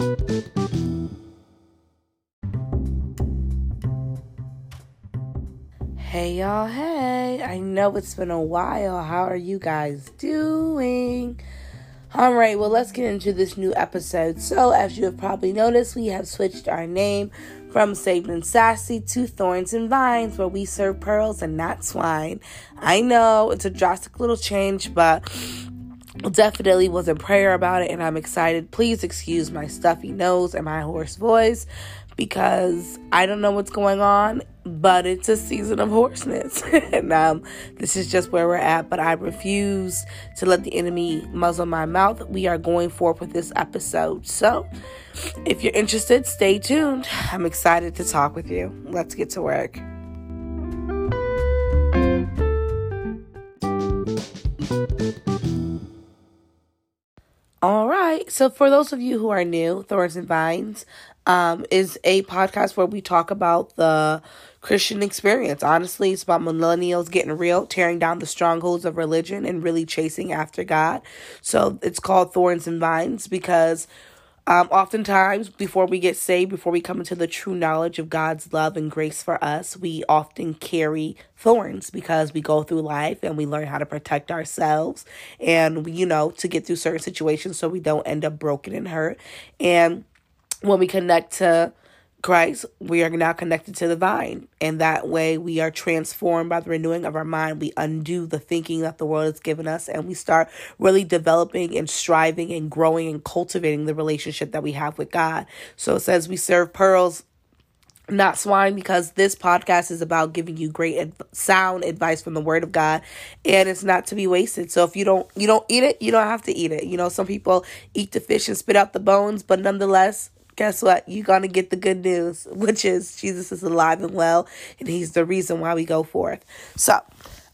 Hey y'all, hey. I know it's been a while. How are you guys doing? All right, well, let's get into this new episode. So, as you have probably noticed, we have switched our name from Saved and Sassy to Thorns and Vines, where we serve pearls and not swine. I know it's a drastic little change, but definitely was in prayer about it, and I'm excited. Please excuse my stuffy nose and my hoarse voice because I don't know what's going on, but it's a season of hoarseness. and um, this is just where we're at. But I refuse to let the enemy muzzle my mouth. We are going forth with this episode. So if you're interested, stay tuned. I'm excited to talk with you. Let's get to work. So, for those of you who are new, Thorns and Vines um, is a podcast where we talk about the Christian experience. Honestly, it's about millennials getting real, tearing down the strongholds of religion, and really chasing after God. So, it's called Thorns and Vines because um, oftentimes, before we get saved, before we come into the true knowledge of God's love and grace for us, we often carry thorns because we go through life and we learn how to protect ourselves and, you know, to get through certain situations so we don't end up broken and hurt. And when we connect to Christ, we are now connected to the vine. And that way we are transformed by the renewing of our mind. We undo the thinking that the world has given us and we start really developing and striving and growing and cultivating the relationship that we have with God. So it says we serve pearls not swine because this podcast is about giving you great and sound advice from the word of god and it's not to be wasted so if you don't you don't eat it you don't have to eat it you know some people eat the fish and spit out the bones but nonetheless guess what? You're going to get the good news, which is Jesus is alive and well, and he's the reason why we go forth. So,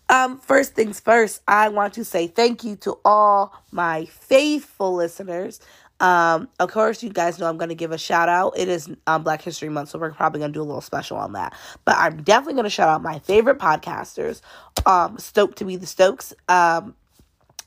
um, first things first, I want to say thank you to all my faithful listeners. Um, of course, you guys know I'm going to give a shout out. It is um, Black History Month, so we're probably going to do a little special on that. But I'm definitely going to shout out my favorite podcasters, um, Stoked to be the Stokes. Um,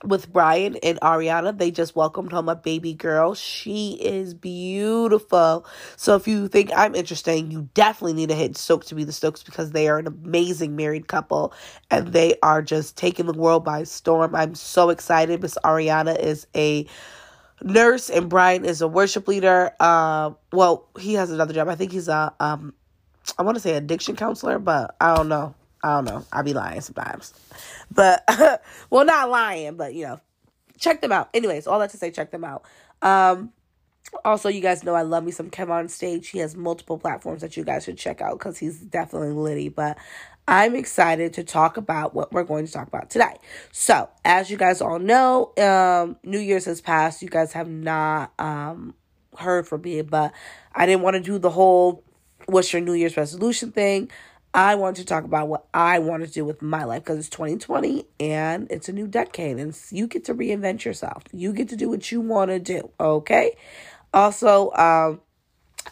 with Brian and Ariana. They just welcomed home a baby girl. She is beautiful. So if you think I'm interesting, you definitely need to hit Stokes to be the Stokes because they are an amazing married couple and they are just taking the world by storm. I'm so excited. Miss Ariana is a nurse and Brian is a worship leader. Uh, well, he has another job. I think he's a um I want to say addiction counselor, but I don't know. I don't know. I be lying sometimes. But, well, not lying, but, you know, check them out. Anyways, all that to say, check them out. Um, also, you guys know I love me some Kev on stage. He has multiple platforms that you guys should check out because he's definitely litty. But I'm excited to talk about what we're going to talk about today. So, as you guys all know, um, New Year's has passed. You guys have not um, heard from me, but I didn't want to do the whole what's your New Year's resolution thing. I want to talk about what I want to do with my life because it's 2020 and it's a new decade and you get to reinvent yourself. You get to do what you want to do, okay? Also, um,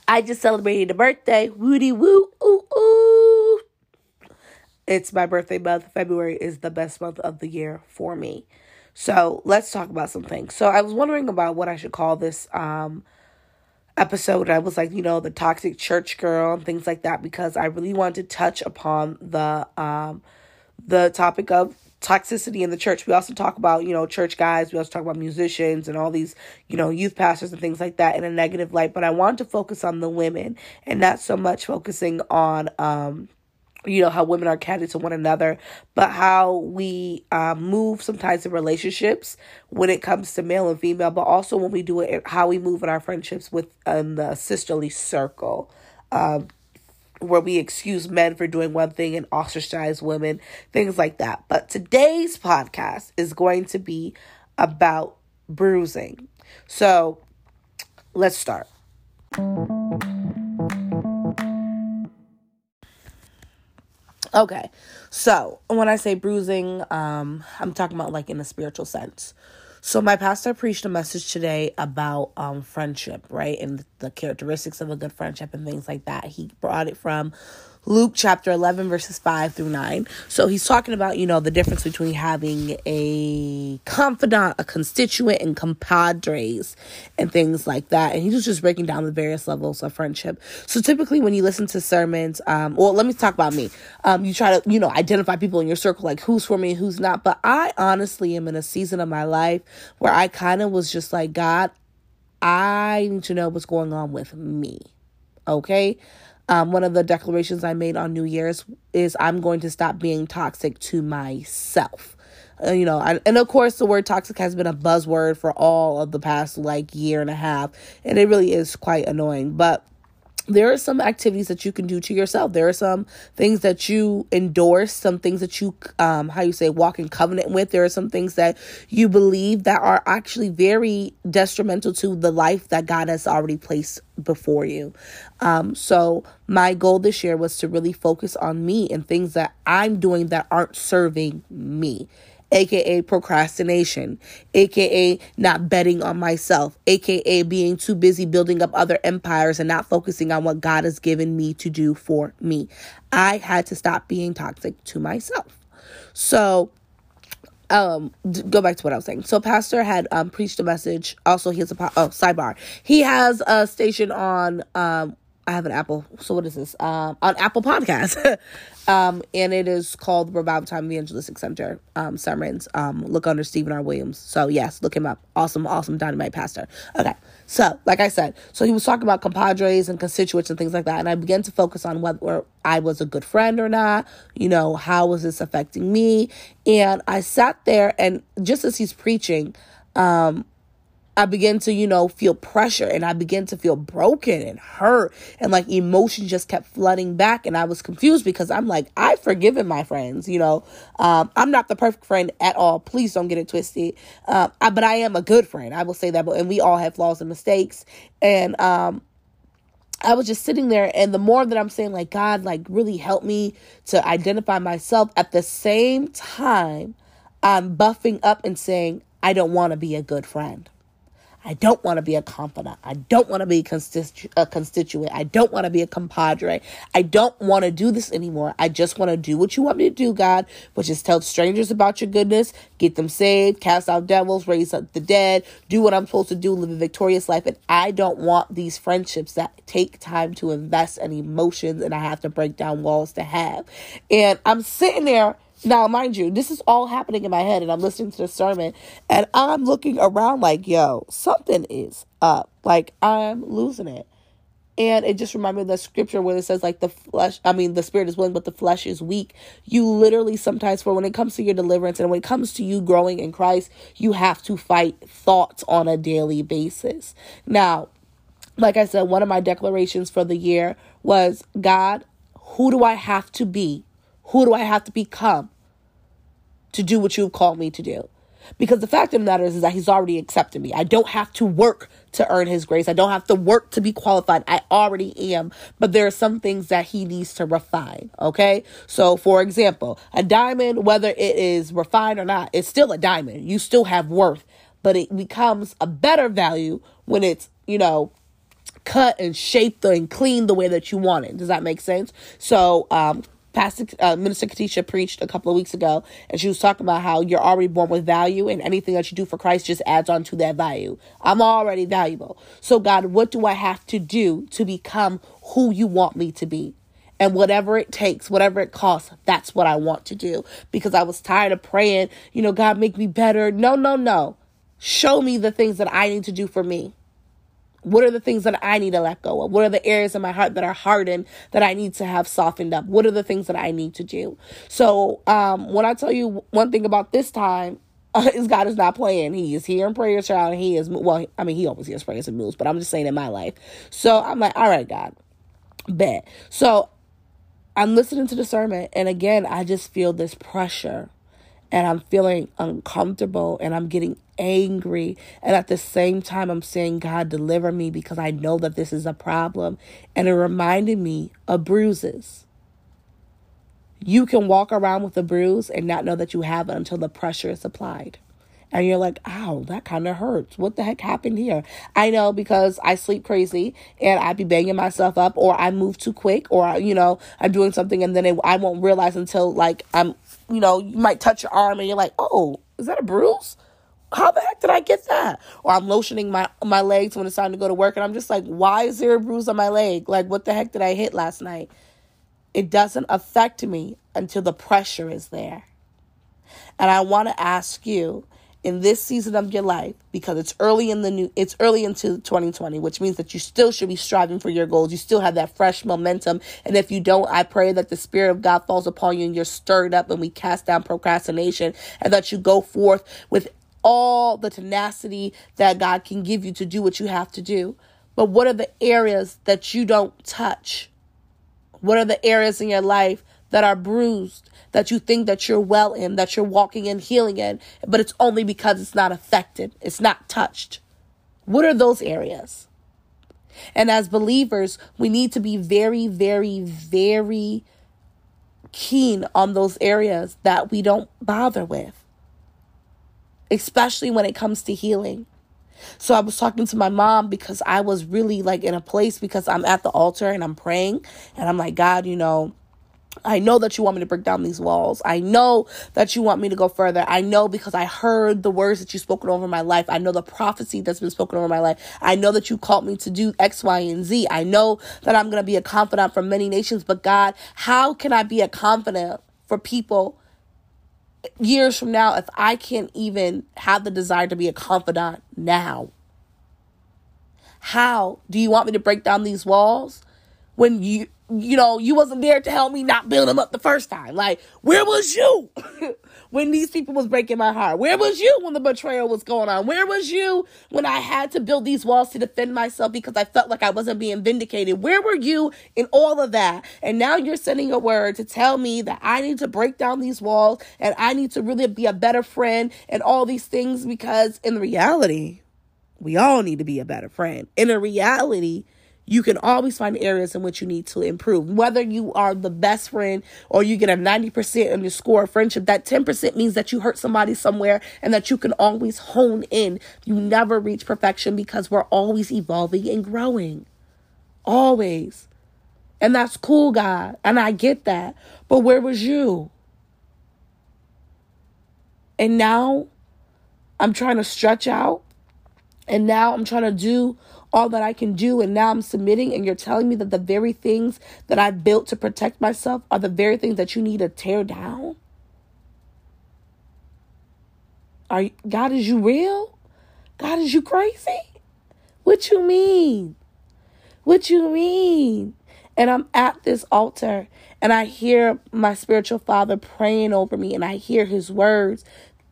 I just celebrated a birthday. Woody woo, ooh, ooh. It's my birthday month. February is the best month of the year for me. So let's talk about some things. So I was wondering about what I should call this um, episode I was like, you know, the toxic church girl and things like that because I really wanted to touch upon the um the topic of toxicity in the church. We also talk about, you know, church guys, we also talk about musicians and all these, you know, youth pastors and things like that in a negative light, but I want to focus on the women and not so much focusing on um you know how women are catty to one another but how we uh, move sometimes in relationships when it comes to male and female but also when we do it how we move in our friendships with in the sisterly circle. Um, where we excuse men for doing one thing and ostracize women things like that. But today's podcast is going to be about bruising. So let's start Okay. So, when I say bruising, um, I'm talking about like in a spiritual sense. So, my pastor preached a message today about um, friendship, right? And the characteristics of a good friendship and things like that. He brought it from Luke chapter 11, verses 5 through 9. So he's talking about, you know, the difference between having a confidant, a constituent, and compadres and things like that. And he was just breaking down the various levels of friendship. So typically, when you listen to sermons, um, well, let me talk about me. Um, you try to, you know, identify people in your circle, like who's for me, who's not. But I honestly am in a season of my life where I kind of was just like, God, I need to know what's going on with me. Okay? Um, one of the declarations I made on New Year's is I'm going to stop being toxic to myself. Uh, you know, and, and of course, the word toxic has been a buzzword for all of the past like year and a half, and it really is quite annoying. But there are some activities that you can do to yourself. There are some things that you endorse, some things that you, um, how you say, walk in covenant with. There are some things that you believe that are actually very detrimental to the life that God has already placed before you. Um, so my goal this year was to really focus on me and things that I'm doing that aren't serving me aka procrastination, aka not betting on myself, aka being too busy building up other empires and not focusing on what God has given me to do for me. I had to stop being toxic to myself. So, um go back to what I was saying. So pastor had um preached a message. Also he has a oh sidebar. He has a station on um I have an Apple. So what is this? Um, on Apple Podcast, um, and it is called Revival Time Evangelistic Center um, sermons. Um, look under Stephen R. Williams. So yes, look him up. Awesome, awesome dynamite pastor. Okay, so like I said, so he was talking about compadres and constituents and things like that, and I began to focus on whether I was a good friend or not. You know, how was this affecting me? And I sat there, and just as he's preaching, um, I begin to, you know, feel pressure and I begin to feel broken and hurt and like emotions just kept flooding back. And I was confused because I'm like, I've forgiven my friends, you know, um, I'm not the perfect friend at all. Please don't get it twisted. Uh, I, but I am a good friend. I will say that. But, and we all have flaws and mistakes. And, um, I was just sitting there, and the more that I'm saying, like, God, like, really help me to identify myself, at the same time, I'm buffing up and saying, I don't want to be a good friend. I don't want to be a confidant. I don't want to be constitu- a constituent. I don't want to be a compadre. I don't want to do this anymore. I just want to do what you want me to do, God, which is tell strangers about your goodness, get them saved, cast out devils, raise up the dead, do what I'm supposed to do, live a victorious life. And I don't want these friendships that take time to invest and emotions and I have to break down walls to have. And I'm sitting there now, mind you, this is all happening in my head, and I'm listening to the sermon, and I'm looking around like, yo, something is up. Like, I'm losing it. And it just reminded me of the scripture where it says, like, the flesh, I mean, the spirit is willing, but the flesh is weak. You literally sometimes, for when it comes to your deliverance and when it comes to you growing in Christ, you have to fight thoughts on a daily basis. Now, like I said, one of my declarations for the year was, God, who do I have to be who do I have to become to do what you've called me to do? Because the fact of the matter is, is that he's already accepted me. I don't have to work to earn his grace. I don't have to work to be qualified. I already am. But there are some things that he needs to refine. Okay. So, for example, a diamond, whether it is refined or not, it's still a diamond. You still have worth, but it becomes a better value when it's, you know, cut and shaped and cleaned the way that you want it. Does that make sense? So, um, Pastor uh, Minister Katisha preached a couple of weeks ago, and she was talking about how you're already born with value, and anything that you do for Christ just adds on to that value. I'm already valuable. So, God, what do I have to do to become who you want me to be? And whatever it takes, whatever it costs, that's what I want to do. Because I was tired of praying, you know, God, make me better. No, no, no. Show me the things that I need to do for me. What are the things that I need to let go of? What are the areas in my heart that are hardened that I need to have softened up? What are the things that I need to do? So, um, when I tell you one thing about this time, uh, is God is not playing. He is here hearing prayers, child, and he is well. I mean, he always hears prayers and moves, but I'm just saying in my life. So I'm like, all right, God, bet. So I'm listening to the sermon, and again, I just feel this pressure and I'm feeling uncomfortable and I'm getting angry. And at the same time, I'm saying, God, deliver me because I know that this is a problem. And it reminded me of bruises. You can walk around with a bruise and not know that you have it until the pressure is applied. and you're like, ow, that kind of hurts. What the heck happened here? I know because I sleep crazy and I'd be banging myself up or I move too quick or, you know, I'm doing something and then it, I won't realize until like I'm, you know, you might touch your arm and you're like, oh, is that a bruise? How the heck did I get that? Or I'm lotioning my my legs when it's time to go to work and I'm just like, why is there a bruise on my leg? Like what the heck did I hit last night? It doesn't affect me until the pressure is there. And I want to ask you in this season of your life because it's early in the new it's early into 2020 which means that you still should be striving for your goals. You still have that fresh momentum. And if you don't i pray that the spirit of god falls upon you and you're stirred up and we cast down procrastination and that you go forth with all the tenacity that god can give you to do what you have to do. But what are the areas that you don't touch? What are the areas in your life that are bruised that you think that you're well in, that you're walking in healing in, but it's only because it's not affected, it's not touched. What are those areas? And as believers, we need to be very, very, very keen on those areas that we don't bother with, especially when it comes to healing. So I was talking to my mom because I was really like in a place because I'm at the altar and I'm praying and I'm like, God, you know, I know that you want me to break down these walls. I know that you want me to go further. I know because I heard the words that you've spoken over my life. I know the prophecy that's been spoken over my life. I know that you called me to do X, Y, and Z. I know that I'm going to be a confidant for many nations. But God, how can I be a confidant for people years from now if I can't even have the desire to be a confidant now? How do you want me to break down these walls when you you know, you wasn't there to help me not build them up the first time. Like, where was you when these people was breaking my heart? Where was you when the betrayal was going on? Where was you when I had to build these walls to defend myself because I felt like I wasn't being vindicated? Where were you in all of that? And now you're sending a word to tell me that I need to break down these walls and I need to really be a better friend and all these things because in reality, we all need to be a better friend. In a reality, you can always find areas in which you need to improve. Whether you are the best friend or you get a 90% on your score of friendship, that 10% means that you hurt somebody somewhere and that you can always hone in. You never reach perfection because we're always evolving and growing. Always. And that's cool, God. And I get that. But where was you? And now I'm trying to stretch out. And now I'm trying to do all that I can do, and now I'm submitting, and you're telling me that the very things that I built to protect myself are the very things that you need to tear down? Are you, God is you real? God is you crazy? What you mean? What you mean? And I'm at this altar and I hear my spiritual father praying over me and I hear his words.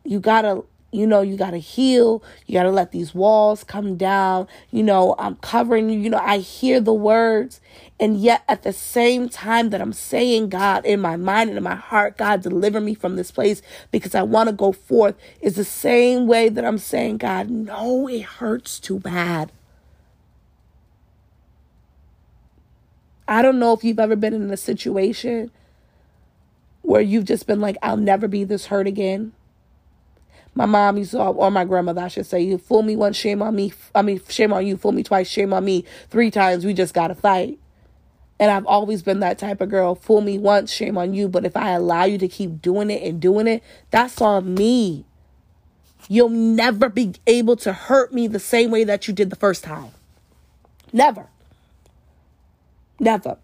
You got to you know, you got to heal. You got to let these walls come down. You know, I'm covering you. You know, I hear the words. And yet, at the same time that I'm saying, God, in my mind and in my heart, God, deliver me from this place because I want to go forth, is the same way that I'm saying, God, no, it hurts too bad. I don't know if you've ever been in a situation where you've just been like, I'll never be this hurt again my mom used to, or my grandmother, I should say, you fool me once, shame on me. I mean, shame on you. Fool me twice, shame on me. Three times, we just got to fight. And I've always been that type of girl. Fool me once, shame on you. But if I allow you to keep doing it and doing it, that's on me. You'll never be able to hurt me the same way that you did the first time. Never. Never.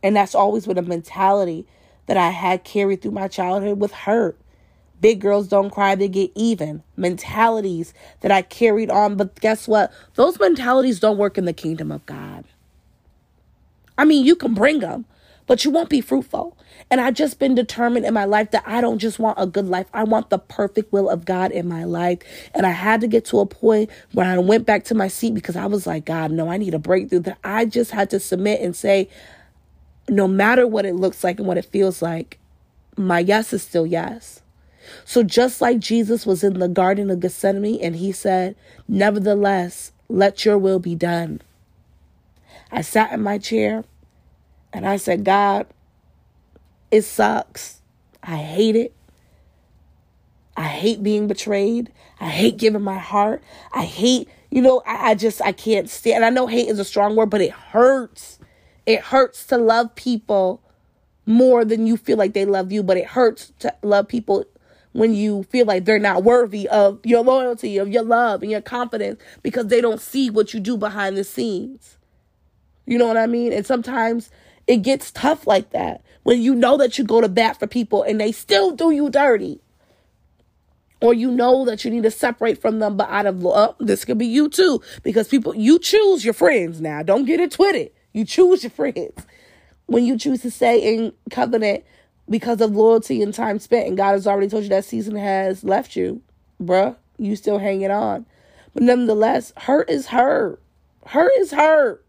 And that's always been a mentality that I had carried through my childhood with hurt. Big girls don't cry, they get even. Mentalities that I carried on. But guess what? Those mentalities don't work in the kingdom of God. I mean, you can bring them, but you won't be fruitful. And I've just been determined in my life that I don't just want a good life. I want the perfect will of God in my life. And I had to get to a point where I went back to my seat because I was like, God, no, I need a breakthrough. That I just had to submit and say, no matter what it looks like and what it feels like, my yes is still yes. So just like Jesus was in the Garden of Gethsemane and he said, Nevertheless, let your will be done. I sat in my chair and I said, God, it sucks. I hate it. I hate being betrayed. I hate giving my heart. I hate, you know, I, I just, I can't stand. And I know hate is a strong word, but it hurts. It hurts to love people more than you feel like they love you, but it hurts to love people when you feel like they're not worthy of your loyalty, of your love, and your confidence because they don't see what you do behind the scenes. You know what I mean? And sometimes it gets tough like that when you know that you go to bat for people and they still do you dirty. Or you know that you need to separate from them, but out of love, oh, this could be you too. Because people, you choose your friends now. Don't get it twisted. You choose your friends. When you choose to stay in covenant because of loyalty and time spent, and God has already told you that season has left you, bruh, you still hanging on. But nonetheless, hurt is hurt. Hurt is hurt.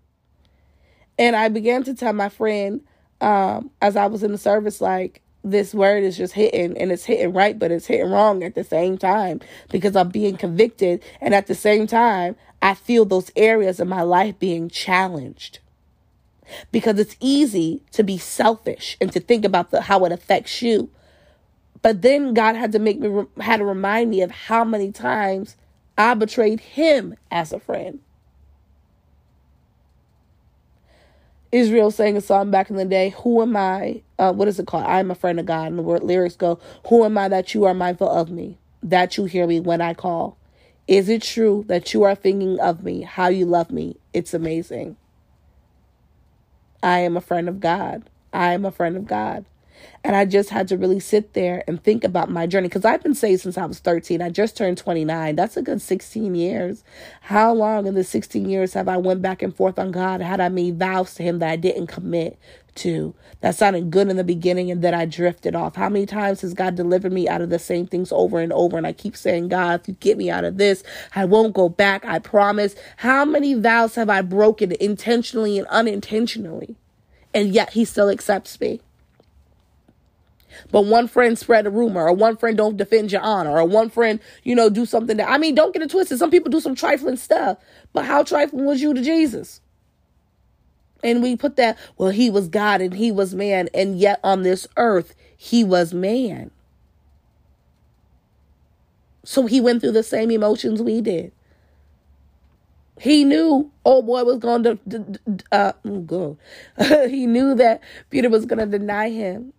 And I began to tell my friend um, as I was in the service, like, this word is just hitting and it's hitting right, but it's hitting wrong at the same time because I'm being convicted. And at the same time, I feel those areas of my life being challenged because it's easy to be selfish and to think about the, how it affects you. But then God had to make me had to remind me of how many times I betrayed him as a friend. Israel sang a song back in the day, Who am I? Uh, what is it called? I am a friend of God. And the word lyrics go, Who am I that you are mindful of me? That you hear me when I call. Is it true that you are thinking of me, how you love me? It's amazing. I am a friend of God. I am a friend of God. And I just had to really sit there and think about my journey because I've been saved since I was 13. I just turned 29. That's a good 16 years. How long in the 16 years have I went back and forth on God? Had I made vows to him that I didn't commit to? That sounded good in the beginning and then I drifted off. How many times has God delivered me out of the same things over and over? And I keep saying, God, if you get me out of this, I won't go back. I promise. How many vows have I broken intentionally and unintentionally? And yet he still accepts me. But one friend spread a rumor, or one friend don't defend your honor, or one friend, you know, do something that I mean, don't get it twisted. Some people do some trifling stuff, but how trifling was you to Jesus? And we put that, well, he was God and he was man, and yet on this earth, he was man. So he went through the same emotions we did. He knew old boy was going to, uh, oh, go. he knew that Peter was going to deny him.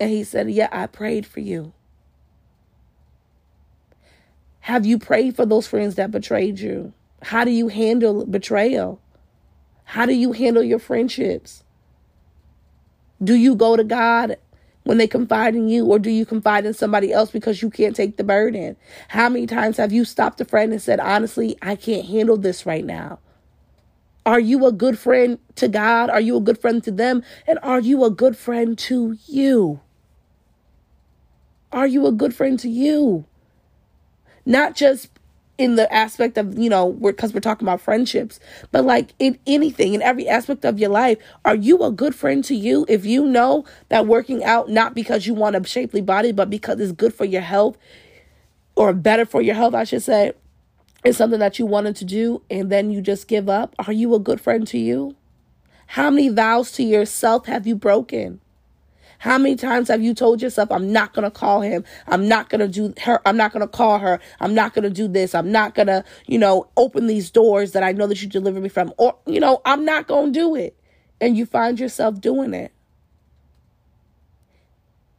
And he said, Yeah, I prayed for you. Have you prayed for those friends that betrayed you? How do you handle betrayal? How do you handle your friendships? Do you go to God when they confide in you, or do you confide in somebody else because you can't take the burden? How many times have you stopped a friend and said, Honestly, I can't handle this right now? Are you a good friend to God? Are you a good friend to them? And are you a good friend to you? Are you a good friend to you? Not just in the aspect of, you know, because we're, we're talking about friendships, but like in anything, in every aspect of your life, are you a good friend to you? If you know that working out, not because you want a shapely body, but because it's good for your health or better for your health, I should say, is something that you wanted to do and then you just give up, are you a good friend to you? How many vows to yourself have you broken? How many times have you told yourself, I'm not going to call him. I'm not going to do her. I'm not going to call her. I'm not going to do this. I'm not going to, you know, open these doors that I know that you delivered me from. Or, you know, I'm not going to do it. And you find yourself doing it.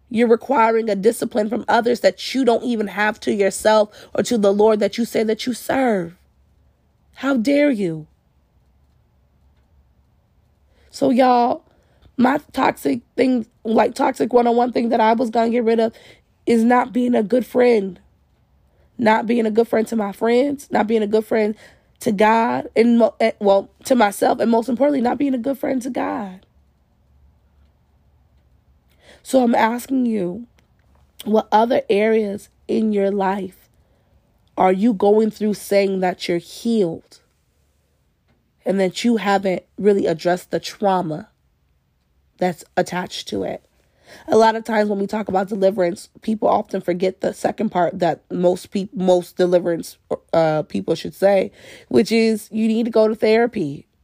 You're requiring a discipline from others that you don't even have to yourself or to the Lord that you say that you serve. How dare you? So, y'all, my toxic thing, like toxic one on one thing that I was going to get rid of is not being a good friend. Not being a good friend to my friends, not being a good friend to God, and eh, well, to myself, and most importantly, not being a good friend to God. So I'm asking you, what other areas in your life are you going through saying that you're healed and that you haven't really addressed the trauma that's attached to it. A lot of times when we talk about deliverance, people often forget the second part that most people, most deliverance uh, people should say, which is you need to go to therapy.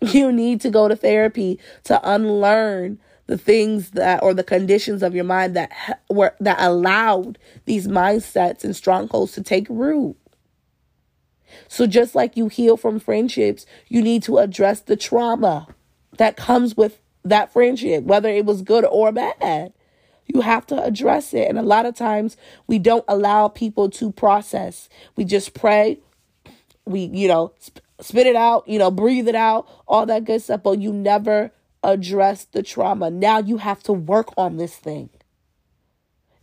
You need to go to therapy to unlearn the things that or the conditions of your mind that were that allowed these mindsets and strongholds to take root. So just like you heal from friendships, you need to address the trauma that comes with that friendship, whether it was good or bad. You have to address it. And a lot of times we don't allow people to process. We just pray. We, you know, sp- spit it out, you know, breathe it out, all that good stuff. But you never address the trauma. Now you have to work on this thing.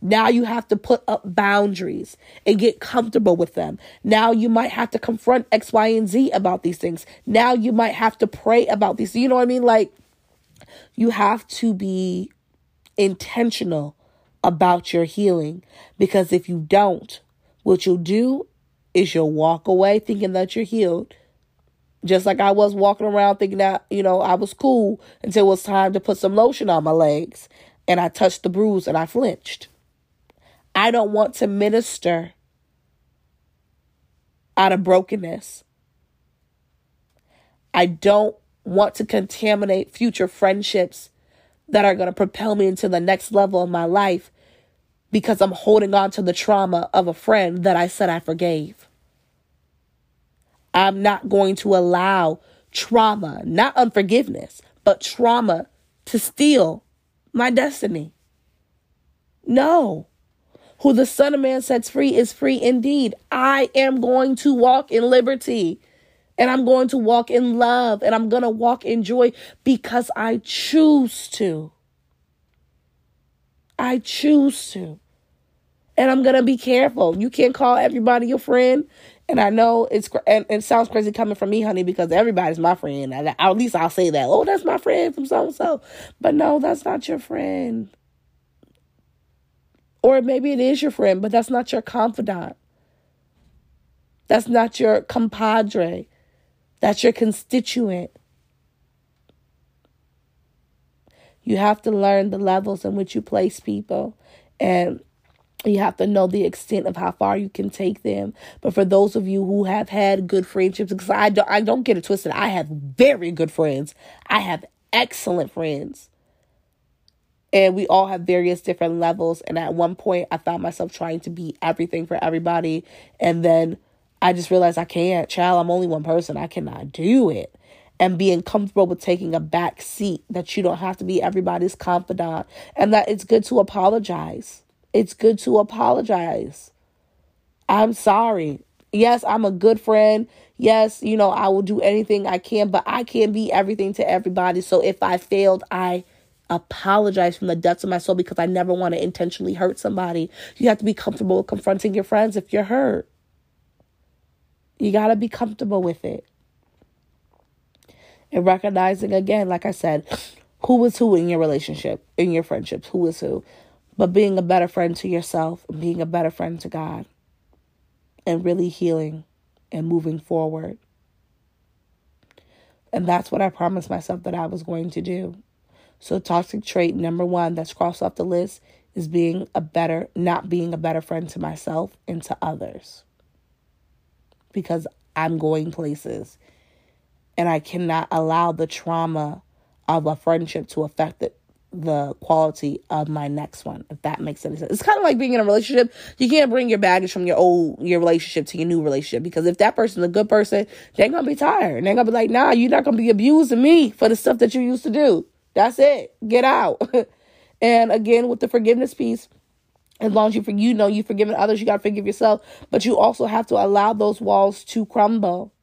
Now you have to put up boundaries and get comfortable with them. Now you might have to confront X, Y, and Z about these things. Now you might have to pray about these. You know what I mean? Like, you have to be intentional about your healing because if you don't, what you'll do is you'll walk away thinking that you're healed. Just like I was walking around thinking that, you know, I was cool until it was time to put some lotion on my legs and I touched the bruise and I flinched. I don't want to minister out of brokenness. I don't want to contaminate future friendships that are going to propel me into the next level of my life because I'm holding on to the trauma of a friend that I said I forgave. I'm not going to allow trauma, not unforgiveness, but trauma to steal my destiny. No. Who the Son of Man sets free is free indeed. I am going to walk in liberty and I'm going to walk in love and I'm going to walk in joy because I choose to. I choose to. And I'm going to be careful. You can't call everybody your friend. And I know it's and it sounds crazy coming from me, honey, because everybody's my friend. at least I'll say that. Oh, that's my friend from so and so. But no, that's not your friend. Or maybe it is your friend, but that's not your confidant. That's not your compadre. That's your constituent. You have to learn the levels in which you place people. And you have to know the extent of how far you can take them. But for those of you who have had good friendships, because I don't, I don't get it twisted. I have very good friends. I have excellent friends. And we all have various different levels. And at one point, I found myself trying to be everything for everybody. And then I just realized I can't. Child, I'm only one person. I cannot do it. And being comfortable with taking a back seat, that you don't have to be everybody's confidant, and that it's good to apologize. It's good to apologize. I'm sorry. Yes, I'm a good friend. Yes, you know, I will do anything I can, but I can't be everything to everybody. So if I failed, I apologize from the depths of my soul because I never want to intentionally hurt somebody. You have to be comfortable with confronting your friends if you're hurt. You got to be comfortable with it. And recognizing again, like I said, who is who in your relationship, in your friendships, who is who. But being a better friend to yourself, being a better friend to God, and really healing and moving forward. And that's what I promised myself that I was going to do. So, toxic trait number one that's crossed off the list is being a better, not being a better friend to myself and to others because I'm going places. And I cannot allow the trauma of a friendship to affect the, the quality of my next one, if that makes any sense. It's kind of like being in a relationship. You can't bring your baggage from your old your relationship to your new relationship because if that person's a good person, they're gonna be tired. They're gonna be like, nah, you're not gonna be abusing me for the stuff that you used to do. That's it. Get out. and again, with the forgiveness piece, as long as you you know you've forgiven others, you got to forgive yourself. But you also have to allow those walls to crumble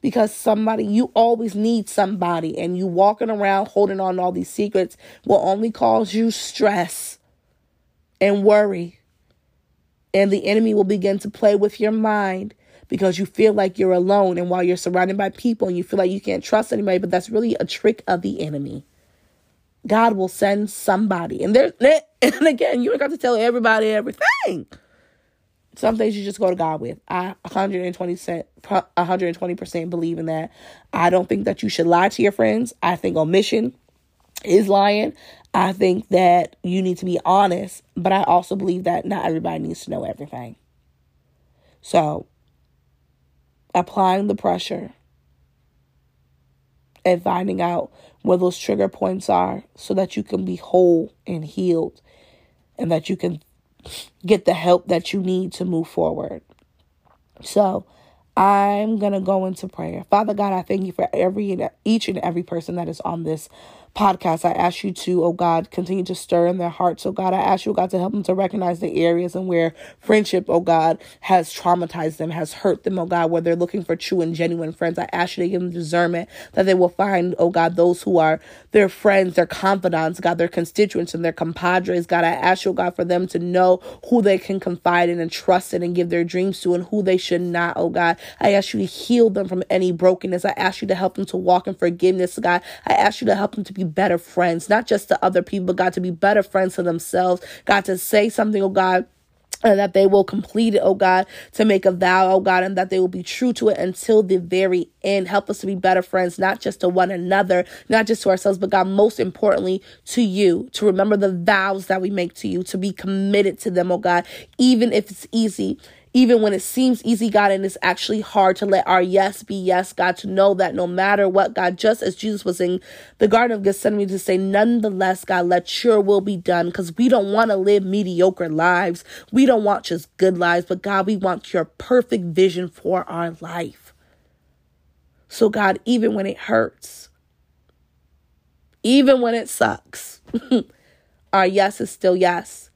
because somebody you always need somebody and you walking around holding on all these secrets will only cause you stress and worry and the enemy will begin to play with your mind because you feel like you're alone and while you're surrounded by people and you feel like you can't trust anybody but that's really a trick of the enemy God will send somebody. And there and again, you ain't got to tell everybody everything. Some things you just go to God with. I 120 120% believe in that. I don't think that you should lie to your friends. I think omission is lying. I think that you need to be honest, but I also believe that not everybody needs to know everything. So, applying the pressure and finding out where those trigger points are so that you can be whole and healed and that you can get the help that you need to move forward. So, I'm going to go into prayer. Father God, I thank you for every and each and every person that is on this podcast. I ask you to, oh God, continue to stir in their hearts. Oh God, I ask you, oh God, to help them to recognize the areas and where friendship, oh God, has traumatized them, has hurt them, oh God, where they're looking for true and genuine friends. I ask you to give them discernment that they will find, oh God, those who are their friends, their confidants, God, their constituents and their compadres. God, I ask you, oh God, for them to know who they can confide in and trust in and give their dreams to and who they should not, oh God. I ask you to heal them from any brokenness. I ask you to help them to walk in forgiveness, God. I ask you to help them to be better friends, not just to other people, but God, to be better friends to themselves. God, to say something, oh God and that they will complete it, oh God, to make a vow, oh God, and that they will be true to it until the very end. Help us to be better friends, not just to one another, not just to ourselves, but God, most importantly, to you, to remember the vows that we make to you, to be committed to them, oh God, even if it's easy, even when it seems easy, God, and it's actually hard to let our yes be yes, God, to know that no matter what, God, just as Jesus was in the Garden of Gethsemane to say, nonetheless, God, let your will be done, because we don't want to live mediocre lives. We don't want just good lives, but God, we want your perfect vision for our life. So, God, even when it hurts, even when it sucks, our yes is still yes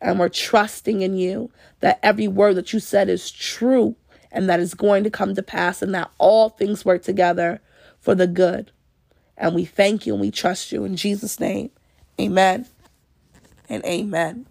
and we're trusting in you that every word that you said is true and that is going to come to pass and that all things work together for the good. And we thank you and we trust you in Jesus' name. Amen and amen.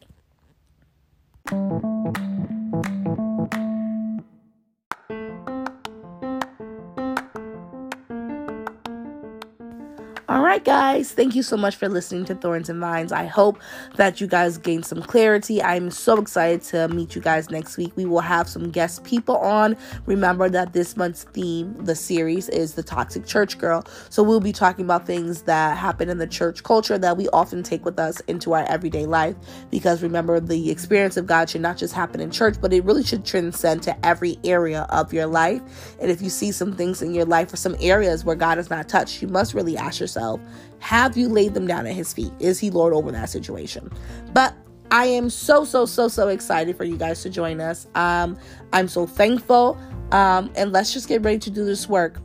All right, guys, thank you so much for listening to Thorns and Vines. I hope that you guys gained some clarity. I'm so excited to meet you guys next week. We will have some guest people on. Remember that this month's theme, the series, is the toxic church girl. So we'll be talking about things that happen in the church culture that we often take with us into our everyday life. Because remember, the experience of God should not just happen in church, but it really should transcend to every area of your life. And if you see some things in your life or some areas where God has not touched, you must really ask yourself yourself have you laid them down at his feet? Is he Lord over that situation? But I am so, so, so, so excited for you guys to join us. Um, I'm so thankful. Um, and let's just get ready to do this work.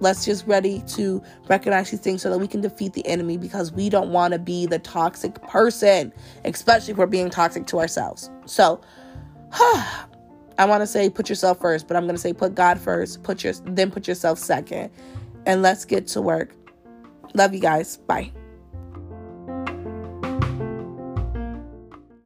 Let's just ready to recognize these things so that we can defeat the enemy because we don't want to be the toxic person, especially if we're being toxic to ourselves. So, I want to say put yourself first, but I'm going to say put God first, put your then put yourself second. And let's get to work. Love you guys. Bye.